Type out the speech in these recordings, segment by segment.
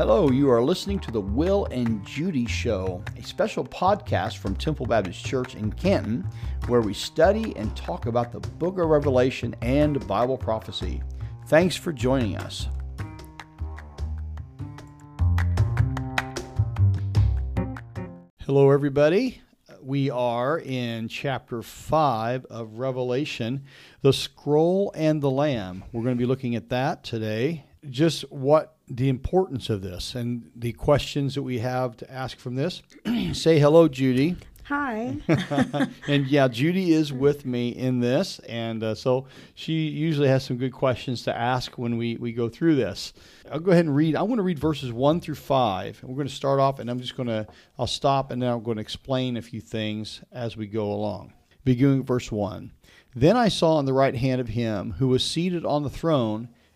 Hello, you are listening to the Will and Judy Show, a special podcast from Temple Baptist Church in Canton, where we study and talk about the book of Revelation and Bible prophecy. Thanks for joining us. Hello, everybody. We are in chapter 5 of Revelation, the scroll and the lamb. We're going to be looking at that today. Just what the importance of this and the questions that we have to ask from this. Say hello, Judy. Hi. and yeah, Judy is with me in this, and uh, so she usually has some good questions to ask when we, we go through this. I'll go ahead and read. I want to read verses one through five. We're going to start off, and I'm just going to I'll stop, and then I'm going to explain a few things as we go along. Beginning verse one. Then I saw on the right hand of him who was seated on the throne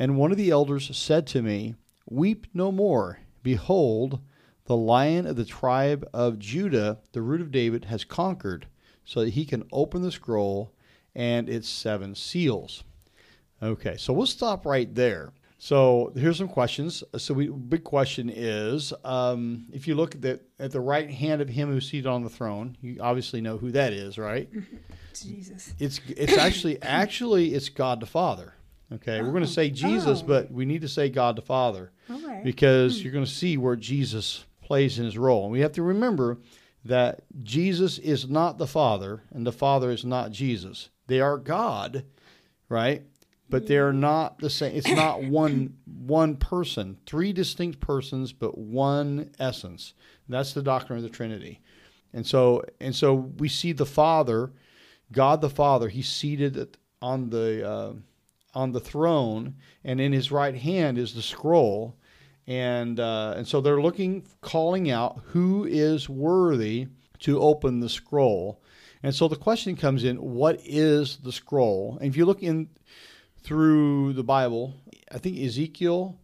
And one of the elders said to me, Weep no more. Behold, the lion of the tribe of Judah, the root of David, has conquered, so that he can open the scroll and its seven seals. Okay, so we'll stop right there. So here's some questions. So we big question is, um, if you look at the at the right hand of him who's seated on the throne, you obviously know who that is, right? Jesus. It's it's actually actually it's God the Father. Okay, we're going to say Jesus, Oh. but we need to say God the Father Okay. because you're going to see where Jesus plays in his role. And we have to remember that Jesus is not the Father and the Father is not Jesus. They are God, right? But they are not the same. It's not one one person, three distinct persons, but one essence. That's the doctrine of the Trinity. And so and so we see the Father, God the Father. He's seated on the uh, on the throne, and in his right hand is the scroll, and uh, and so they're looking, calling out who is worthy to open the scroll, and so the question comes in: What is the scroll? And if you look in through the Bible, I think Ezekiel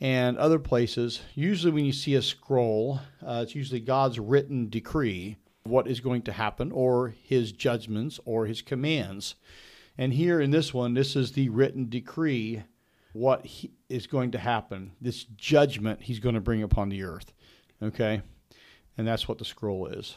and other places, usually when you see a scroll, uh, it's usually God's written decree what is going to happen, or His judgments, or His commands. And here in this one, this is the written decree what he, is going to happen, this judgment he's going to bring upon the earth. Okay? And that's what the scroll is.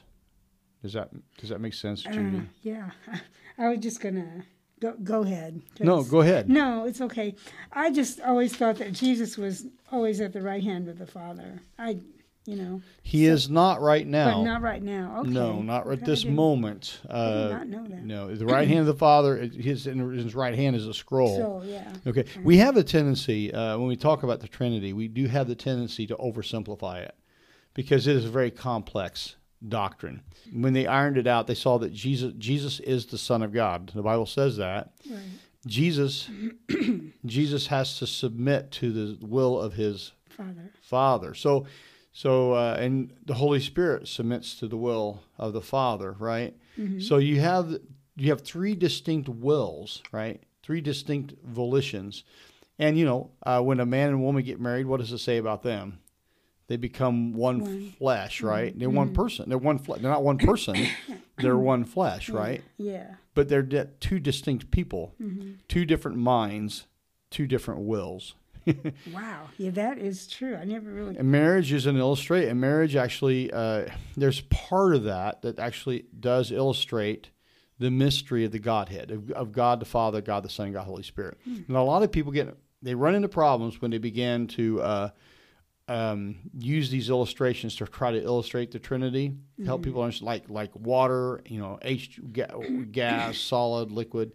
Does that does that make sense, Judy? Uh, yeah. I was just gonna go. Go ahead. No, go ahead. No, it's okay. I just always thought that Jesus was always at the right hand of the Father. I, you know, He is not right now. but not right now. Okay. No, not at this moment. I Uh, did not know that. no, the right hand of the Father, his his right hand is a scroll. So yeah. Okay, we have a tendency uh, when we talk about the Trinity, we do have the tendency to oversimplify it because it is a very complex doctrine. When they ironed it out, they saw that Jesus Jesus is the Son of God. The Bible says that. Right. Jesus Jesus has to submit to the will of his Father. Father. So, so uh, and the Holy Spirit submits to the will of the Father, right? So you have you have three distinct wills, right? Three distinct volitions, and you know uh, when a man and woman get married, what does it say about them? They become one, One. flesh, right? They're one person. They're one. Fle- they're not one person. they're one flesh, right? Yeah. But they're di- two distinct people, Mm-hmm. two different minds, two different wills. Wow. Yeah, that is true. I never really. And marriage is an illustrate. And marriage actually, uh, there's part of that that actually does illustrate the mystery of the Godhead of, of God the Father, God the Son, and God the Holy Spirit. And a lot of people get they run into problems when they begin to uh, um, use these illustrations to try to illustrate the Trinity, help people understand, like like water, you know, H ga- gas, solid, liquid,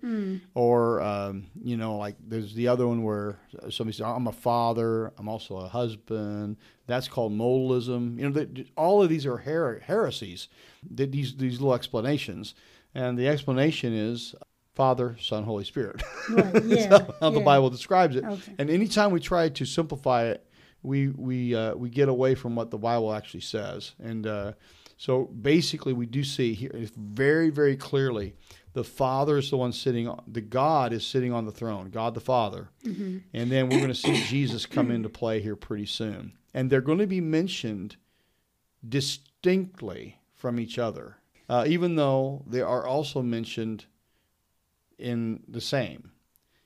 or um, you know, like there's the other one where somebody says, "I'm a father, I'm also a husband." That's called modalism. You know, all of these are her- heresies. These these little explanations, and the explanation is Father, Son, Holy Spirit. Right. Yeah. How the. Bible describes it. Okay. And anytime we try to simplify it we we uh, we get away from what the Bible actually says, and uh, so basically we do see here very very clearly the Father is the one sitting the God is sitting on the throne, God the Father, Mm-hmm. and then we're going to see Jesus come into play here pretty soon, and they're going to be mentioned distinctly from each other, uh, even though they are also mentioned in the same.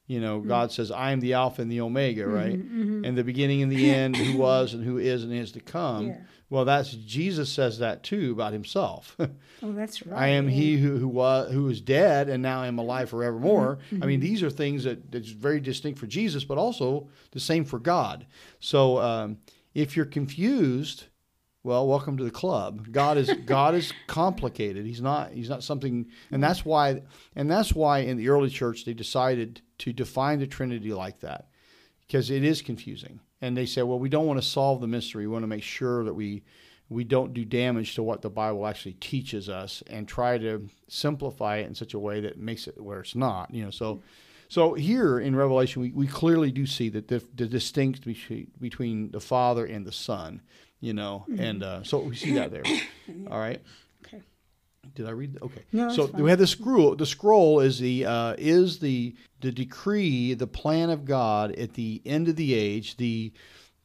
You know, God says, "I am the Alpha and the Omega," right? Mm-hmm. And the beginning and the end, who was and who is and is to come. Yeah. Well, that's Jesus says that too about himself. Oh, that's right. I am yeah. he who who was who is dead and now I am alive forevermore. Mm-hmm. I mean, these are things that that's very distinct for Jesus, but also the same for God. So um, if you're confused, well, welcome to the club. God is God is complicated. He's not he's not something, and that's mm-hmm. why and that's why in the early church they decided to define the Trinity like that because it is confusing. And they say, well, we don't want to solve the mystery. We want to make sure that we we don't do damage to what the Bible actually teaches us, and try to simplify it in such a way that makes it where it's not. You know, so mm-hmm. so here in Revelation, we, we clearly do see that the, the distinct between, between the Father and the Son. You know, and uh, so we see that there. All right. Okay. Did I read? Okay. No, so we have the scroll. The scroll is the uh, is the the decree, the plan of God at the end of the age, the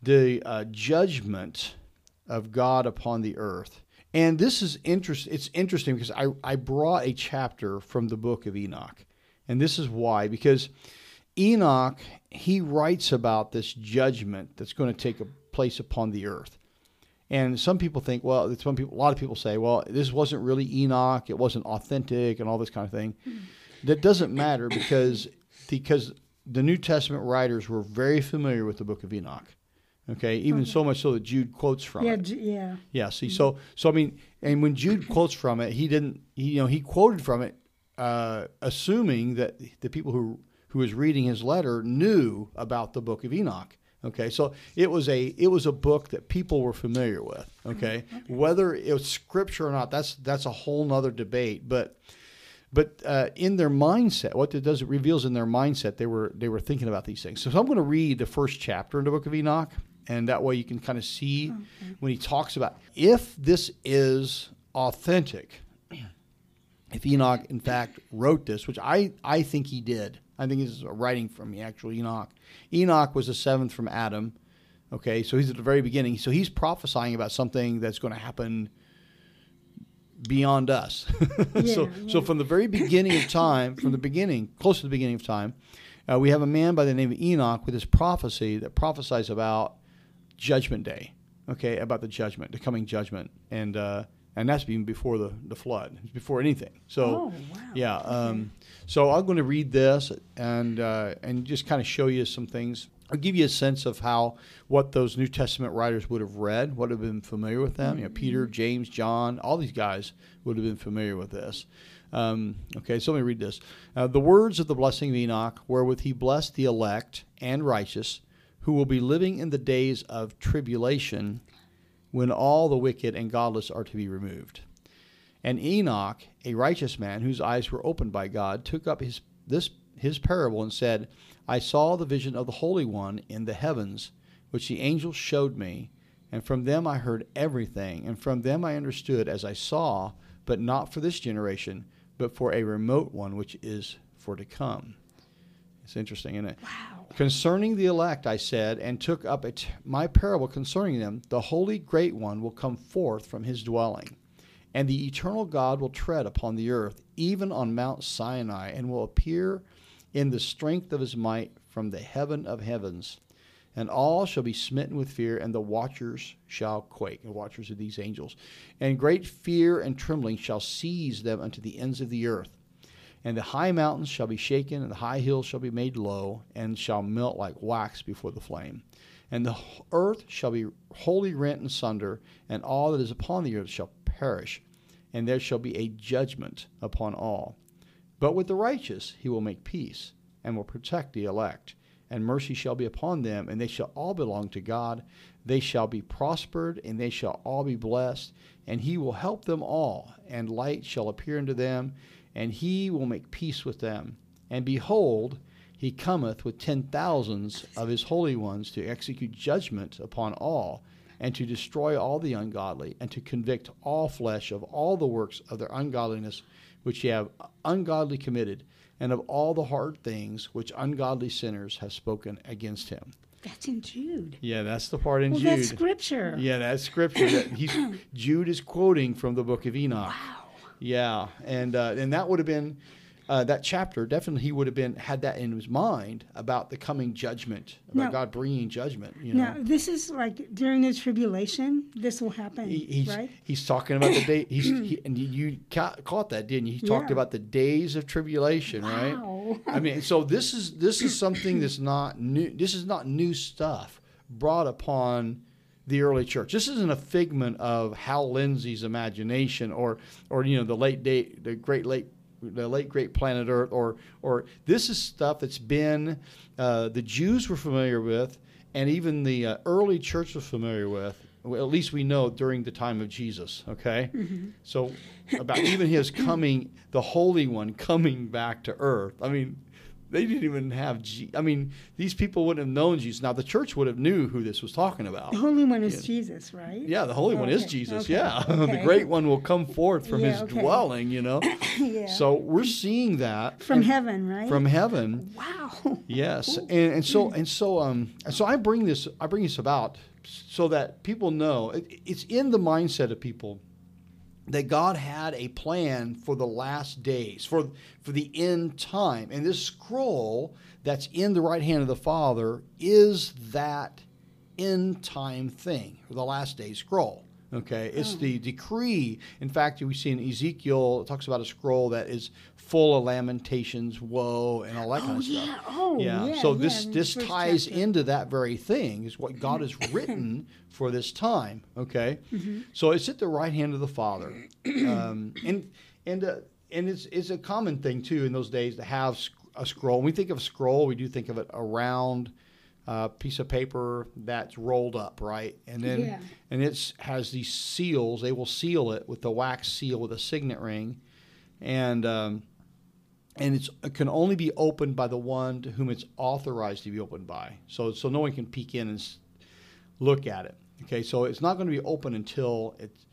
the uh, judgment of God upon the earth. And this is interest. It's interesting because I I brought a chapter from the book of Enoch, and this is why because Enoch he writes about this judgment that's going to take a place upon the earth. And some people think, well, some people, a lot of people say, well, this wasn't really Enoch, it wasn't authentic, and all this kind of thing. That doesn't matter because because the New Testament writers were very familiar with the Book of Enoch. Okay, even so much so that Jude quotes from Yeah, it. Yeah. Yeah. See, so so I mean, and when Jude quotes from it, he didn't. He, you know, he quoted from it, uh, assuming that the people who who was reading his letter knew about the Book of Enoch. Okay, so it was a it was a book that people were familiar with. Okay, whether it was scripture or not, that's that's a whole nother debate. But but uh, in their mindset, what it does it reveals in their mindset they were they were thinking about these things. So, so I'm going to read the first chapter in the book of Enoch, and that way you can kind of see when he talks about if this is authentic. If Enoch in fact wrote this, which I I think he did, I think this is a writing from the actual Enoch. Enoch was the seventh from Adam. Okay, so he's at the very beginning. So he's prophesying about something that's going to happen beyond us. so, Yeah, so from the very beginning of time, from the beginning, close to the beginning of time, uh, we have a man by the name of Enoch with this prophecy that prophesies about Judgment Day. Okay, about the judgment, the coming judgment, and uh, and that's even before the the flood, before anything. So. Oh, wow. Yeah. Um, so I'm going to read this and uh, and just kind of show you some things. I'll give you a sense of how what those New Testament writers would have read, would have been familiar with them. You know, Peter, James, John, all these guys would have been familiar with this. Um, okay, so let me read this. Uh, the words of the blessing of Enoch, wherewith he blessed the elect and righteous, who will be living in the days of tribulation, when all the wicked and godless are to be removed. And Enoch, a righteous man whose eyes were opened by God, took up his this his parable and said, I saw the vision of the Holy One in the heavens, which the angels showed me, and from them I heard everything, and from them I understood as I saw, but not for this generation, but for a remote one which is for to come. It's interesting, isn't it? Wow. Concerning the elect, I said, and took up t- my parable concerning them, the Holy Great One will come forth from his dwelling, and the eternal God will tread upon the earth, even on Mount Sinai, and will appear in the strength of his might from the heaven of heavens. And all shall be smitten with fear, and the watchers shall quake. The watchers are these angels. And great fear and trembling shall seize them unto the ends of the earth. And the high mountains shall be shaken, and the high hills shall be made low, and shall melt like wax before the flame. And the earth shall be wholly rent in sunder, and all that is upon the earth shall perish, and there shall be a judgment upon all. But with the righteous he will make peace, and will protect the elect. And mercy shall be upon them, and they shall all belong to God. They shall be prospered, and they shall all be blessed. And he will help them all, and light shall appear unto them, and he will make peace with them. And behold, he cometh with ten thousands of his holy ones to execute judgment upon all, and to destroy all the ungodly, and to convict all flesh of all the works of their ungodliness which ye have ungodly committed, and of all the hard things which ungodly sinners have spoken against him. That's in Jude. Yeah, that's the part in Well, Jude. that's scripture. Yeah, that's scripture. That he's Jude is quoting from the book of Enoch. Wow. Yeah, and uh, and that would have been uh, that chapter. Definitely, he would have been had that in his mind about the coming judgment, about Now- God bringing judgment. You know, Now, this is like during the tribulation, this will happen, he, he's right? he's talking about the day. He's he, and you ca- caught that, didn't you? He talked Yeah. about the days of tribulation, right? Wow. I mean, so this is this is something that's not new. This is not new stuff brought upon the early church. This isn't a figment of Hal Lindsey's imagination, or or you know the late date, the great late. The late great planet Earth, or or this is stuff that's been uh, the Jews were familiar with, and even the uh, early church was familiar with. Well, at least we know during the time of Jesus. Okay, so about even his coming, the Holy One coming back to earth. I mean, they didn't even have. Je- I mean, these people wouldn't have known Jesus. Now the church would have knew who this was talking about. The Holy One is Yeah. Jesus, right? Yeah, the Holy One is Jesus. okay, Yeah, the. Great One will come forth from Yeah, His okay. dwelling. You know, yeah. so we're seeing that from heaven, right? From heaven, wow. yes, and, and so and so um and so I bring this I bring this about so that people know it, it's in the mindset of people that God had a plan for the last days, for for the end time. And this scroll that's in the right hand of the Father is that end time thing, the last day scroll. Okay, it's Oh. the decree. In fact, we see in Ezekiel, it talks about a scroll that is full of lamentations, woe, and all that kind Oh of stuff. yeah. Oh Yeah. yeah. so yeah, this this first ties chapter. into that very thing is what God has written for this time. Okay. Mm-hmm. So it's at the right hand of the Father, um, and and uh, and it's it's a common thing too in those days to have a scroll. When we think of a scroll, we do think of it a round uh, piece of paper that's rolled up, right? And then Yeah. and it's has these seals. They will seal it with the wax seal with a signet ring, and um, and it's, it can only be opened by the one to whom it's authorized to be opened by. So so no one can peek in and look at it. Okay, so it's not going to be open until it's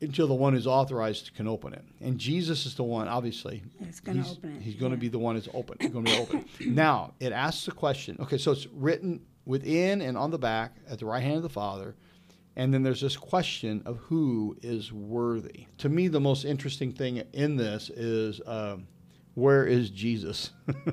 until the one who's authorized can open it. And Jesus is the one, obviously. It's gonna he's, open it, He's going to yeah. be the one that's open. Going to be open. now it asks the question. Okay, so it's written within and on the back at the right hand of the Father. And then there's this question of who is worthy. To me, the most interesting thing in this is um, where is Jesus?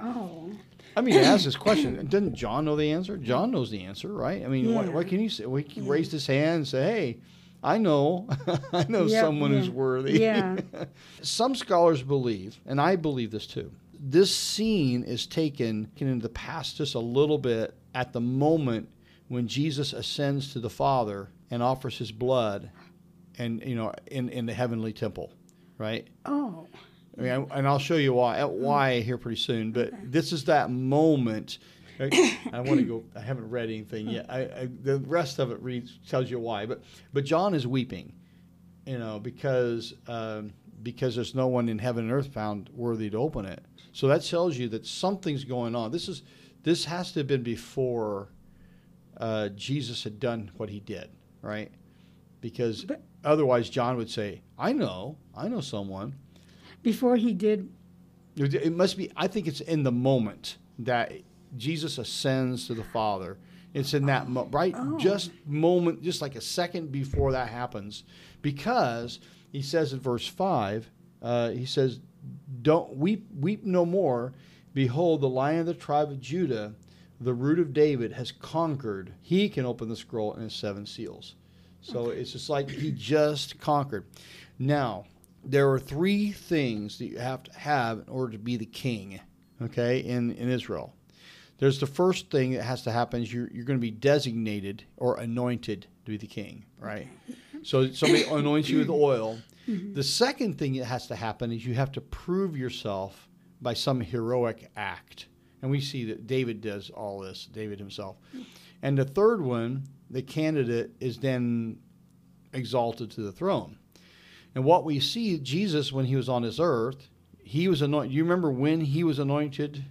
Oh. I mean, it asks this question. Doesn't John know the answer? John knows the answer, right? I mean, what, Yeah. what can you say? We can raise his hand and say, "Hey, I know, I know Yep, someone who's worthy." Yeah. Some scholars believe, and I believe this too. This scene is taken in the past just a little bit at the moment when Jesus ascends to the Father and offers his blood, and you know, in in the heavenly temple, right? Oh. I mean, and I'll show you why why here pretty soon. But this is that moment. I, I want to go. I haven't read anything yet. I, I, the rest of it reads tells you why. But but John is weeping, you know, because um, because there's no one in heaven and earth found worthy to open it. So that tells you that something's going on. This is this has to have been before uh, Jesus had done what he did, right? Because But- otherwise, John would say, "I know, I know someone." Before he did. It it must be. I think it's in the moment that Jesus ascends to the Father. It's in that mo- right, Oh. just moment, just like a second before that happens, because he says in verse five, uh, he says, "Don't weep, weep no more. Behold, the Lion of the tribe of Judah, the root of David, has conquered. He can open the scroll and his seven seals." So it's just like he just conquered. Now, there are three things that you have to have in order to be the king, okay, in, in Israel. There's the first thing that has to happen is you're, you're going to be designated or anointed to be the king, right? So somebody anoints you with oil. Mm-hmm. The second thing that has to happen is you have to prove yourself by some heroic act. And we see that David does all this, David himself. Mm. And the third one, the candidate is then exalted to the throne. And what we see, Jesus, when he was on this earth, he was anointed. You remember when he was anointed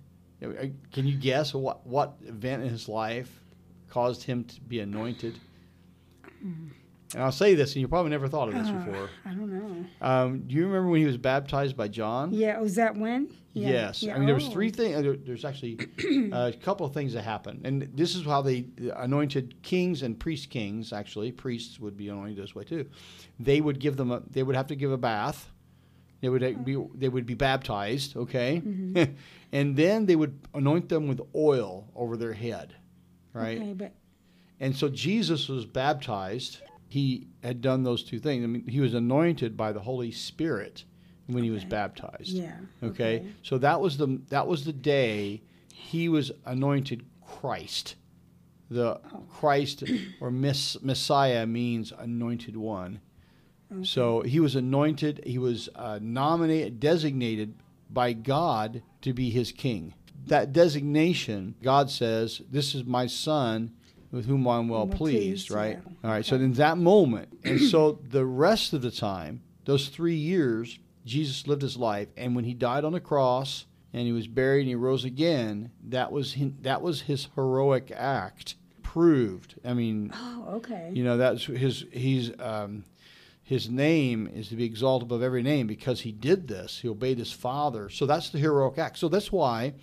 Can you guess what what event in his life caused him to be anointed? And I'll say this, and you probably never thought of this Uh, before. I don't know. Um, do you remember when he was baptized by John? Yeah, was that when? Yeah. Yes. Yeah. I mean, there was oh. three things. There's actually uh, a couple of things that happened, and this is how they anointed kings and priest kings. Actually, priests would be anointed this way too. They would give them. A, they would have to give a bath. They would be. They would be baptized. Okay, Mm-hmm. and then they would anoint them with oil over their head. Right. Okay, but And so Jesus was baptized. He had done those two things. I mean, he was anointed by the Holy Spirit when he was baptized. yeah. Okay? So that was the that was the day he was anointed Christ. The Oh. Christ or miss, Messiah means anointed one. Okay. So he was anointed. He was uh, nominated, designated by God to be his king. That designation, God says, "This is my son, with whom I'm well pleased." pleased, right? yeah. All right. So in that moment, and so the rest of the time, those three years, Jesus lived his life, and when he died on the cross and he was buried and he rose again, that was his, that was his heroic act proved. I mean, Oh, okay. you know that's his he's um, his name is to be exalted above every name because he did this. He obeyed his father. So that's the heroic act. So that's why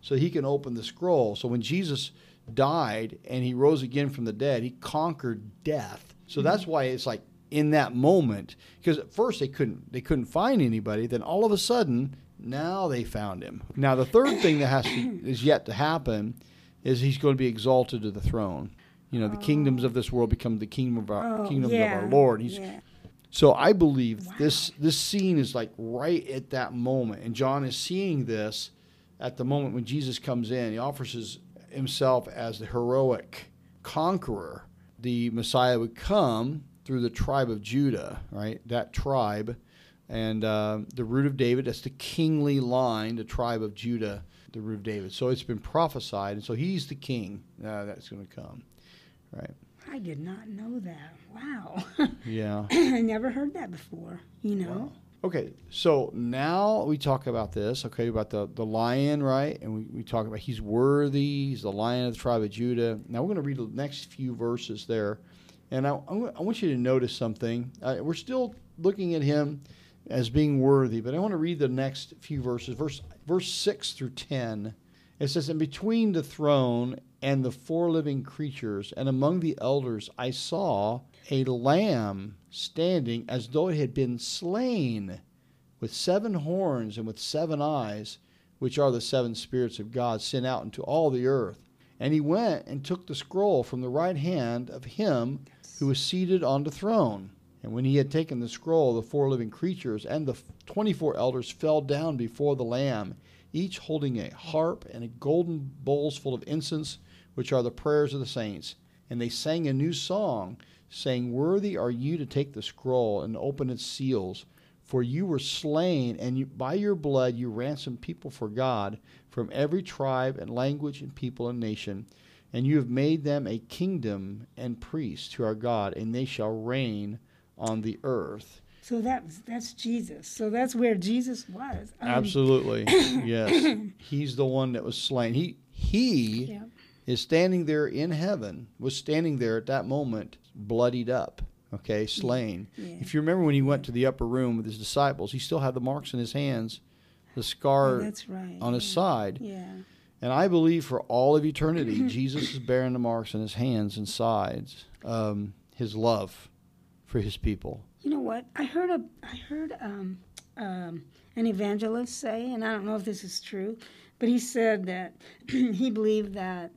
so he can open the scroll. So when Jesus died and he rose again from the dead, he conquered death. So mm-hmm. that's why it's like in that moment because at first they couldn't they couldn't find anybody, then all of a sudden now they found him. Now the third thing that has to is yet to happen is he's going to be exalted to the throne. You know, the oh. kingdoms of this world become the kingdom of our Oh, kingdom yeah. of our Lord. He's yeah. So I believe Wow. this this scene is like right at that moment, and John is seeing this at the moment when Jesus comes in. He offers his, himself as the heroic conqueror. The Messiah would come through the tribe of Judah, right? That tribe, and uh, the root of David. That's the kingly line, the tribe of Judah, the root of David. So it's been prophesied, and so he's the king uh, that's going to come, right? I did not know that. Wow. Yeah. I never heard that before, you know? Okay, so now we talk about this, okay, about the, the lion, right? And we, we talk about he's worthy, he's the lion of the tribe of Judah. Now we're going to read the next few verses there. And I, I I want you to notice something. Uh, we're still looking at him as being worthy, but I want to read the next few verses, verse, verse 6 through 10. It says, And between the throne and the four living creatures, and among the elders, I saw a lamb standing as though it had been slain, with seven horns and with seven eyes, which are the seven spirits of God sent out into all the earth. And he went and took the scroll from the right hand of him who was seated on the throne. And when he had taken the scroll, the four living creatures and the twenty four elders fell down before the Lamb, each holding a harp and a golden bowls full of incense, which are the prayers of the saints. And they sang a new song, saying, Worthy are you to take the scroll and open its seals. For you were slain, and you, by your blood you ransomed people for God from every tribe and language and people and nation. And you have made them a kingdom and priests to our God, and they shall reign on the earth. So that's that's Jesus. So that's where Jesus was. Um, Absolutely. yes. He's the one that was slain. He he Yeah. is standing there in heaven, was standing there at that moment, bloodied up, okay, slain. Yeah. If you remember when he went to the upper room with his disciples, he still had the marks in his hands, the Oh, scar that's right. on his yeah. side. Yeah. And I believe for all of eternity, Jesus is bearing the marks in his hands and sides, um, his love for his people. You know what? I heard a I heard um, um, an evangelist say, and I don't know if this is true, but he said that he believed that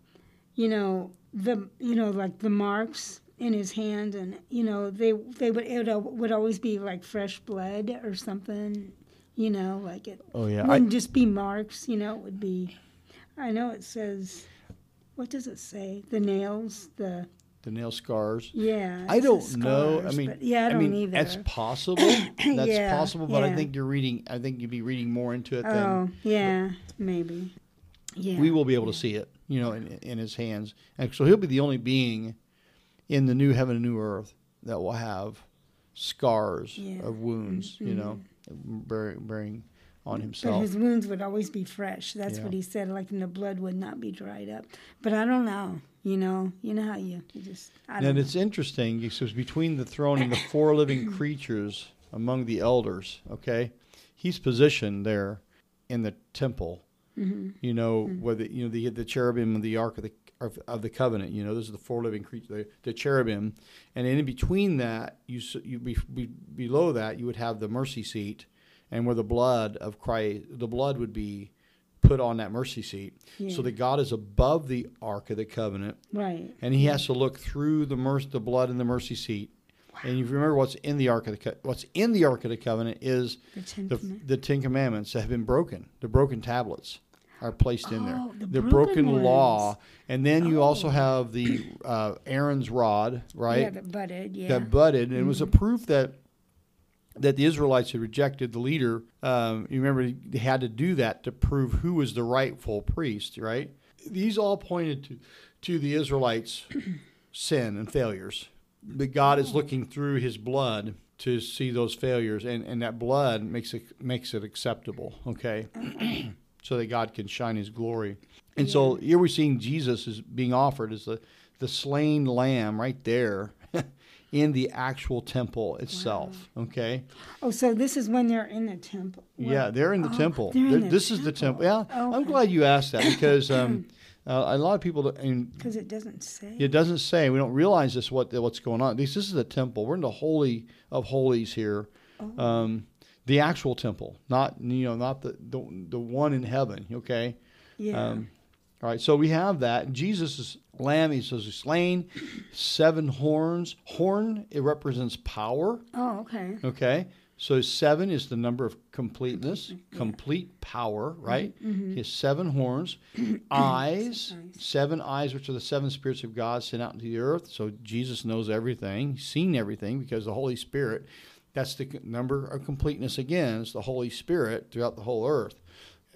you know the you know like the marks in his hand, and you know they they would it would, always be like fresh blood or something. You know, like it Oh yeah, wouldn't just be marks. You know, it would be. I know it says. What does it say? The nails, the the nail scars. yeah. I don't says know. I mean, yeah, I don't mean, either. That's possible. That's Yeah, possible, but I think you're reading. I think you'd be reading more into it than Oh, yeah, maybe. Yeah. we will be able to see it. You know, in, in his hands, and so he'll be the only being in the new heaven and new earth that will have scars Yeah. of wounds. You Mhm. know, bearing, bearing on But his wounds would always be fresh. That's Yeah. what he said. Like, and the blood would not be dried up. But I don't know. You know, you know how you, you just. I don't And know. it's interesting. It says between the throne and the four living creatures among the elders. Okay, he's positioned there in the temple. Mm-hmm. You know where the you know the the cherubim and the ark of the of, of the covenant. You know those are the four living creatures, the, the cherubim, and in between that you you be, be, below that you would have the mercy seat, and where the blood of Christ the blood would be put on that mercy seat. Yeah. So that God is above the ark of the covenant right. and he has to look through the mercy, the blood in the mercy seat. And you remember what's in the ark of the Co- what's in the ark of the covenant is The Ten the Commandments. the Ten Commandments that have been broken. The broken tablets are placed in there. Oh, the the broken broken law, and then you also Oh. have the uh, Aaron's rod, right? Yeah, that budded. Yeah. That budded, and it was a Mm-hmm. proof that that the Israelites had rejected the leader. Um, you remember they had to do that to prove who was the rightful priest, right? These all pointed to to the Israelites' sin and failures. But God is looking through His blood to see those failures, and, and that blood makes it makes it acceptable. Okay, so that God can shine His glory. And so here we're seeing Jesus is being offered as the the slain lamb right there in the actual temple itself. Okay, oh, so this is when they're in the temple. yeah, they're in the Oh, temple. in the this is the temple. temple. Yeah, I'm glad you asked that because um, uh, a lot of people Because it doesn't say. it doesn't say. We don't realize this what what's going on. This, this is the temple. We're in the holy of holies here. Oh. Um, the actual temple, not you know, not the the, the one in heaven. Okay. yeah. Um, all right, so we have that. Jesus is lamb. He says he's slain. Seven horns. Horn it represents power. oh, okay. Okay, so seven is the number of completeness, complete power, right? Mm-hmm. Mm-hmm. He has seven horns, eyes, seven eyes, which are the seven spirits of God sent out into the earth. So Jesus knows everything, he's seen everything because the Holy Spirit. That's the number of completeness again. It's the Holy Spirit throughout the whole earth.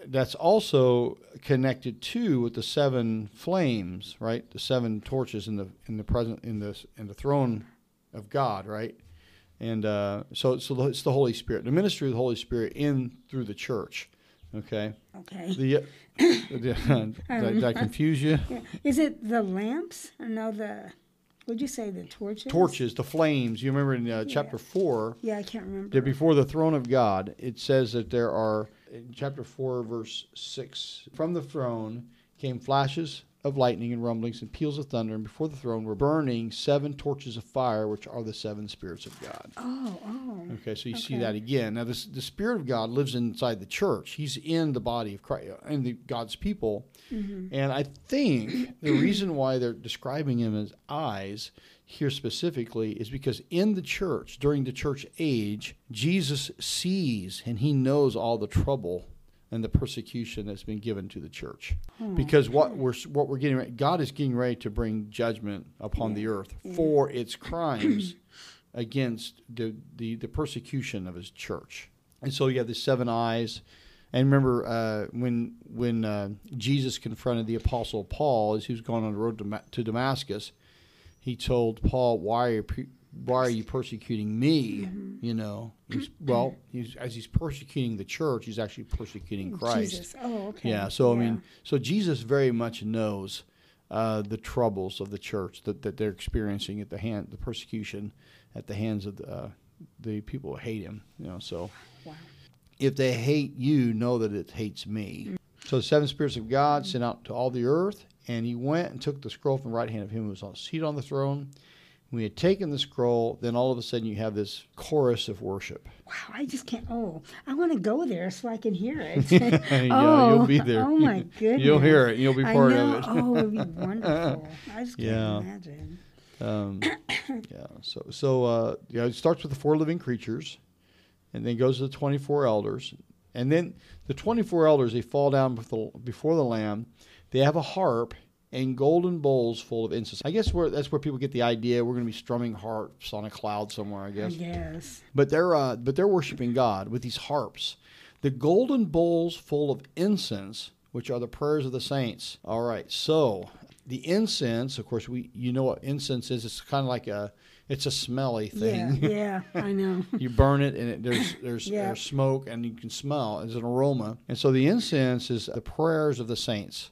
That's also connected to with the seven flames, right? The seven torches in the in the present in the in the throne of God, right? And uh, so, so the- it's the Holy Spirit, the ministry of the Holy Spirit in through the church. Okay. Okay. The, uh, did, did I confuse you? Yeah. Is it the lamps? No, the. Would you say the torches? Torches, the flames. You remember in uh, chapter four, Yeah, I can't remember. that before the throne of God, it says that there are in chapter four, verse six, from the throne came flashes of lightning and rumblings and peals of thunder, and before the throne were burning seven torches of fire, which are the seven spirits of God. Oh, oh. Okay, so you see that again. Now, this, the Spirit of God lives inside the church. He's in the body of Christ, uh, in the, God's people. Mm-hmm. And I think the reason why they're describing him as eyes here specifically is because in the church, during the church age, Jesus sees and he knows all the trouble and the persecution that's been given to the church. Because what we're what we're getting God is getting ready to bring judgment upon the earth for its crimes against the, the, the persecution of his church. And so you have the seven eyes. And remember uh, when when uh, Jesus confronted the apostle Paul as he was going on the road to, Ma- to Damascus, he told Paul, "Why are you why are you persecuting me?" You know, he's, well, he's, as he's persecuting the church, he's actually persecuting Christ. Jesus. Oh, okay. Yeah. So I mean, so Jesus very much knows uh, the troubles of the church that, that they're experiencing at the hand, the persecution at the hands of the, uh, the people who hate him. You know. So Wow. if they hate you, know that it hates me. So the seven spirits of God sent out to all the earth, and he went and took the scroll from the right hand of him who was on seated on the throne. When he had taken the scroll, then all of a sudden you have this chorus of worship. Wow, I just can't. Oh, I want to go there so I can hear it. yeah, oh, you'll be there. Oh my goodness. You'll hear it. You'll be part of it. oh, it would be wonderful. I just can't Yeah. imagine. Um, yeah. So so uh, yeah, it starts with the four living creatures, and then goes to the twenty four elders, and then the twenty four elders they fall down before the, before the Lamb. They have a harp and golden bowls full of incense. I guess where that's where people get the idea we're going to be strumming harps on a cloud somewhere. I guess. Yes. But they're uh, but they're worshiping God with these harps, the golden bowls full of incense, which are the prayers of the saints. All right, so the incense, of course, we you know what incense is. It's kind of like a it's a smelly thing. Yeah, yeah, I know. you burn it and it, there's there's, Yeah. there's smoke and you can smell it's an aroma and so the incense is the prayers of the saints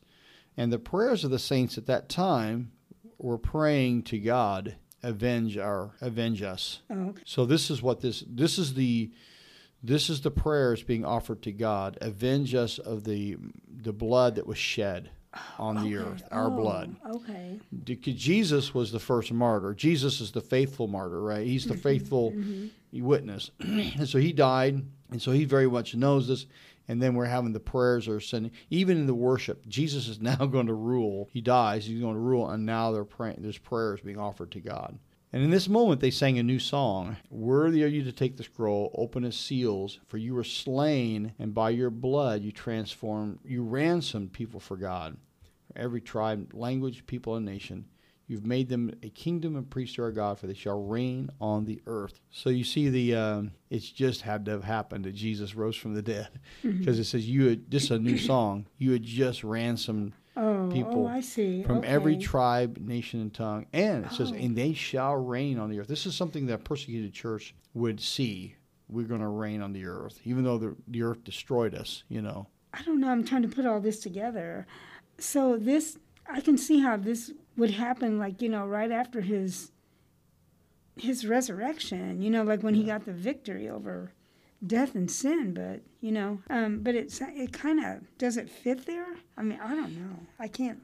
and the prayers of the saints at that time were praying to god avenge our avenge us Oh, okay. so this is what this this is the this is the prayers being offered to god avenge us of the the blood that was shed on the Okay. earth our Oh, blood Okay. Jesus was the first martyr. Jesus is the faithful martyr, right? He's the mm-hmm. faithful mm-hmm. witness. and so he died, and so he very much knows this. And then we're having the prayers are sending, even in the worship. Jesus is now going to rule. He dies. He's going to rule, and now they're praying. There's prayers being offered to God. And in this moment, they sang a new song. Worthy are you to take the scroll, open its seals, for you were slain, and by your blood you transformed, you ransomed people for God for every tribe, language, people, and nation. You've made them a kingdom and priests to our God, for they shall reign on the earth. So you see, the um, it's just had to have happened that Jesus rose from the dead, because it says you had this is a new song. You had just ransomed Oh, People oh, I see. from okay. every tribe, nation, and tongue, and it says, Oh. and they shall reign on the earth. This is something that persecuted church would see. We're going to reign on the earth, even though the, the earth destroyed us. You know. I don't know. I'm trying to put all this together. So this, I can see how this would happen. Like you know, right after his his resurrection. You know, like when he got the victory over death and sin. But you know, um, but it's it kind of does it fit there? I mean, I don't know. I can't.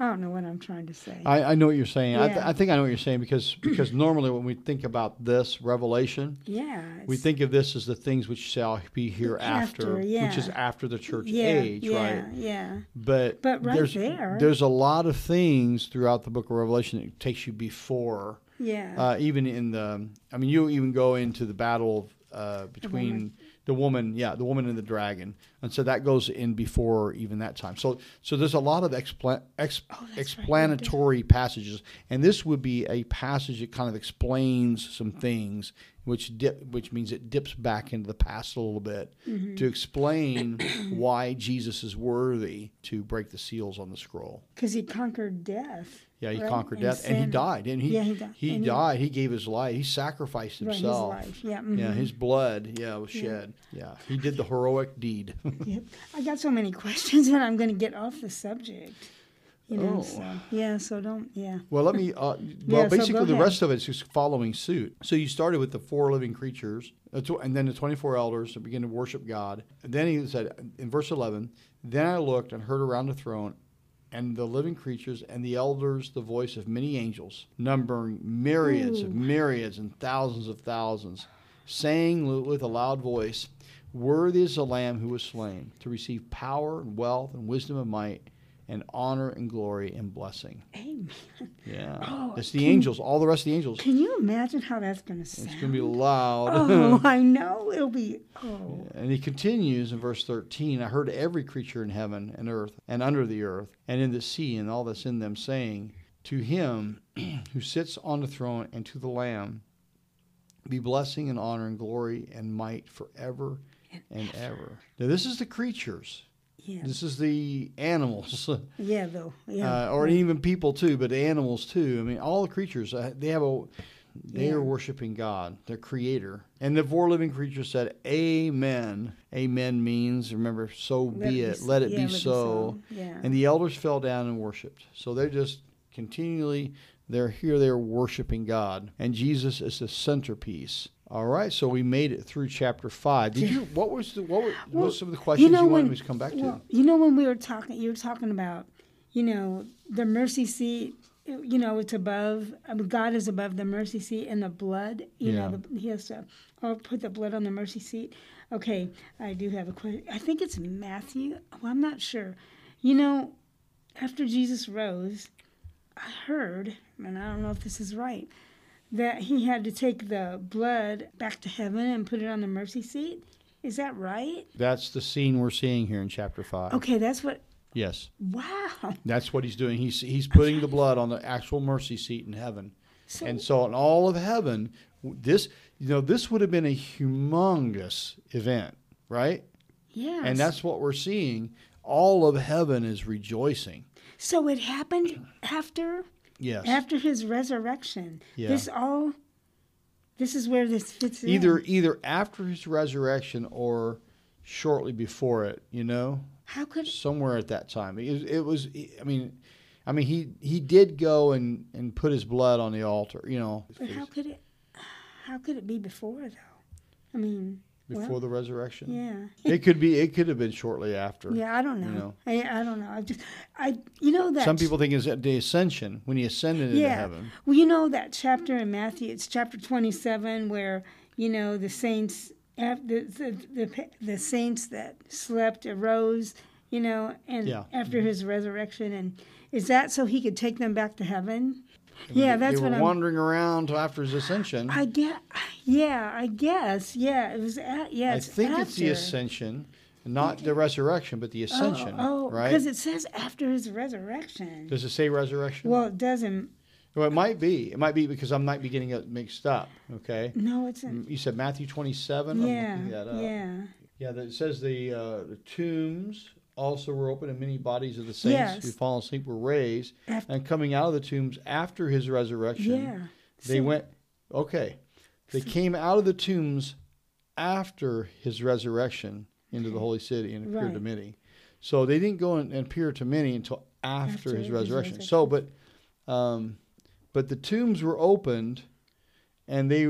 I don't know what I'm trying to say. I, I know what you're saying. I, th- I think I know what you're saying because because normally when we think about this revelation, yeah. we think of this as the things which shall be hereafter, After, which is after the church yeah, age, yeah, right? Yeah. But But right there's there- there's a lot of things throughout the book of Revelation that takes you before, Yeah. uh, even in the. I mean, you even go into the battle uh, between. The woman, yeah, the woman and the dragon, and so that goes in before even that time. So, so there's a lot of expla- ex- Oh, that's right. explanatory passages, and this would be a passage that kind of explains some things, which dip, which means it dips back into the past a little bit Mm-hmm. to explain why Jesus is worthy to break the seals on the scroll. Because he conquered death. Yeah, he right? conquered And death, and he died, and he Yeah, he died. he died. He gave his life. He sacrificed Right, his himself. life. Yeah. Yeah, mhm. his blood, yeah, was shed. Yeah, he did the heroic deed. Yep. I got so many questions and I'm going to get off the subject. You know, Oh. so yeah, so don't, yeah. Well, let me. Uh, well, Yeah, basically, go the rest of it is just following suit. So you started with the four living creatures, uh, and then the twenty-four elders that begin to worship God. And then he said in verse eleven, "Then I looked and heard around the throne." And the living creatures and the elders, the voice of many angels, numbering myriads of myriads and thousands of thousands, saying with a loud voice, Worthy is the Lamb who was slain to receive power and wealth and wisdom and might and honor and glory and blessing. Amen. Yeah. Oh, it's the angels, all the rest of the angels. Can you imagine how that's going to sound? It's going to be loud. Oh, I know. It'll be, oh. and he continues in verse 13 I heard every creature in heaven and earth and under the earth and in the sea and all that's in them saying, To him who sits on the throne and to the Lamb be blessing and honor and glory and might forever and ever. Now, this is the creatures. Yeah. This is the animals. Yeah, though. Yeah. uh, or even people too, but animals too. I mean, all the creatures uh, they have a they Yeah. are worshiping God, their Creator. And the four living creatures said, "Amen." Amen means remember, so be it. let it yeah, be so. Yeah. And the elders fell down and worshipped. So they're just continually they're here. They're worshiping God, and Jesus is the centerpiece. All right, so we made it through chapter five. Did you? What was the? What were, what Well, was some of the questions you, know, wanted when- me to come back to? You know when we were talking, you were talking about, you know, the mercy seat. You know, it's above. I mean, God is above the mercy seat and the blood. You Yeah. know, the, He has to. Oh, put the blood on the mercy seat. Okay, I do have a question. I think it's Matthew. Well, I'm not sure. You know, after Jesus rose, I heard, and I don't know if this is right, that he had to take the blood back to heaven and put it on the mercy seat. Is that right? That's the scene we're seeing here in chapter five. Okay, that's what. Yes. Wow. That's what he's doing. He's he's putting the blood on the actual mercy seat in heaven. So, And so in all of heaven, this you know this would have been a humongous event, right? yeah. And that's what we're seeing. All of heaven is rejoicing. So it happened after Yes. after his resurrection. Yeah. This all this is where this fits either in. either after his resurrection or shortly before it, you know, How could somewhere at that time. It was, it was I mean, I mean he he did go and and put his blood on the altar, you know, but how could it how could it be before though? I mean, before well, the resurrection. yeah. It could be it could have been shortly after. Yeah, I don't know. You know. I, I don't know. I just I you know that Some people think it's at the ascension when he ascended into yeah. heaven. Well, you know that chapter in Matthew, it's chapter 27 where, you know, the saints the the, the, the saints that slept arose, you know, and Yeah. after his resurrection and is that so he could take them back to heaven? Yeah, they that's were what I'm wandering around after his ascension. I get yeah, I guess. Yeah, it was at yeah, I think it's the ascension, not the resurrection, but the ascension, Oh, right? because it says after his resurrection. Does it say resurrection? Well, it doesn't. Well, it might be. It might be because I might be getting it mixed up. Okay. No, it's in. You said Matthew 27. I'm Yeah, looking that up. yeah. Yeah, that it says the uh, the tombs also were open, and many bodies of the saints Yes. who fallen asleep were raised. Af- and coming out of the tombs after his resurrection, Yeah. they went. Okay, they came out of the tombs after his resurrection into the holy city and appeared to many. So they didn't go and and appear to many until after, After his his resurrection. So, but um, but the tombs were opened, and they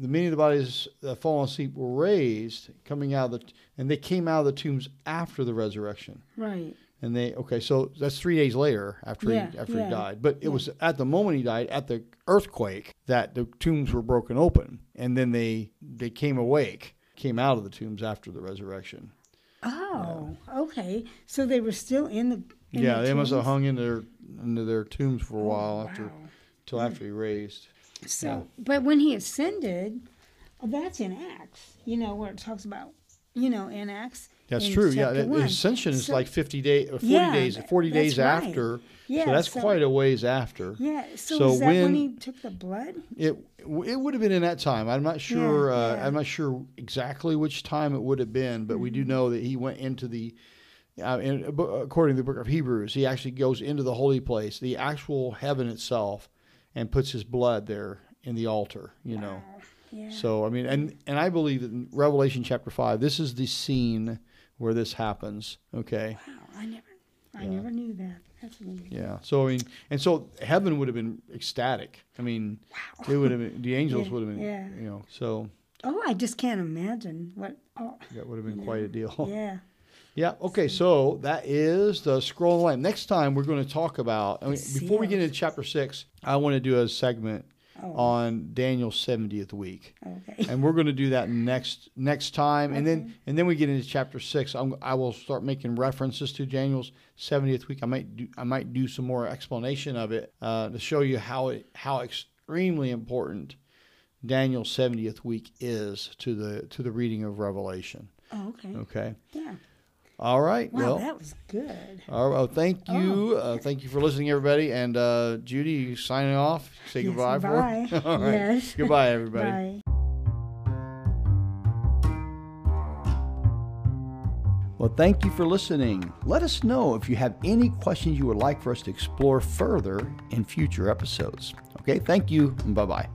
the many of the bodies that fallen asleep were raised, coming out of the and they came out of the tombs after the resurrection. Right. And they okay, so that's three days later after Yeah, he after yeah, he died. But it yeah. was at the moment he died, at the earthquake, that the tombs were broken open, and then they they came awake, came out of the tombs after the resurrection. Oh, okay. So they were still in the. In yeah, the they must have hung in their into their tombs for a Oh, while after wow. till after he raised. So, yeah. but when he ascended, oh, that's in Acts. You know where it talks about, you know, in Acts. That's in true. Yeah, one. ascension is So- like fifty days, forty Yeah, days, forty days right. after. Yeah, so that's so- quite a ways after. Yeah. So, So is that when, when- he took the blood? It it would have been in that time. I'm not sure. Yeah, uh, yeah. I'm not sure exactly which time it would have been, but we do Mm-hmm. know that he went into the. Uh, in, according to the book of Hebrews, he actually goes into the holy place, the actual heaven itself, and puts his blood there in the altar. You know. Yeah. So I mean, and and I believe that in Revelation chapter five, this is the scene where this happens. Okay. wow, I never, I Yeah. never knew that. That's neat. Yeah. So I mean, and so heaven would have been ecstatic. I mean, Wow. it would have been the angels Yeah, would have been, yeah. you know. So Oh, I just can't imagine what. Oh, that would have been quite a deal. yeah. Yeah. Okay. So that is the scroll of the lamb. Next time we're going to talk about. I mean, before we get into chapter six, I want to do a segment Oh, on Daniel's seventieth week. okay. and we're going to do that next next time, and then and then we get into chapter six. I'm, I will start making references to Daniel's 70th week. I might do I might do some more explanation of it uh, to show you how it how extremely important Daniel's 70th week is to the to the reading of Revelation. Oh, okay. Okay. Yeah. All right. Wow, well. that was good. all right, well, thank you. Uh, thank you for listening, everybody. And uh, Judy, you signing off. Say Yes, goodbye bye. for All right. Yes. Goodbye, everybody. Bye. Well, thank you for listening. Let us know if you have any questions you would like for us to explore further in future episodes. Okay, thank you, bye bye.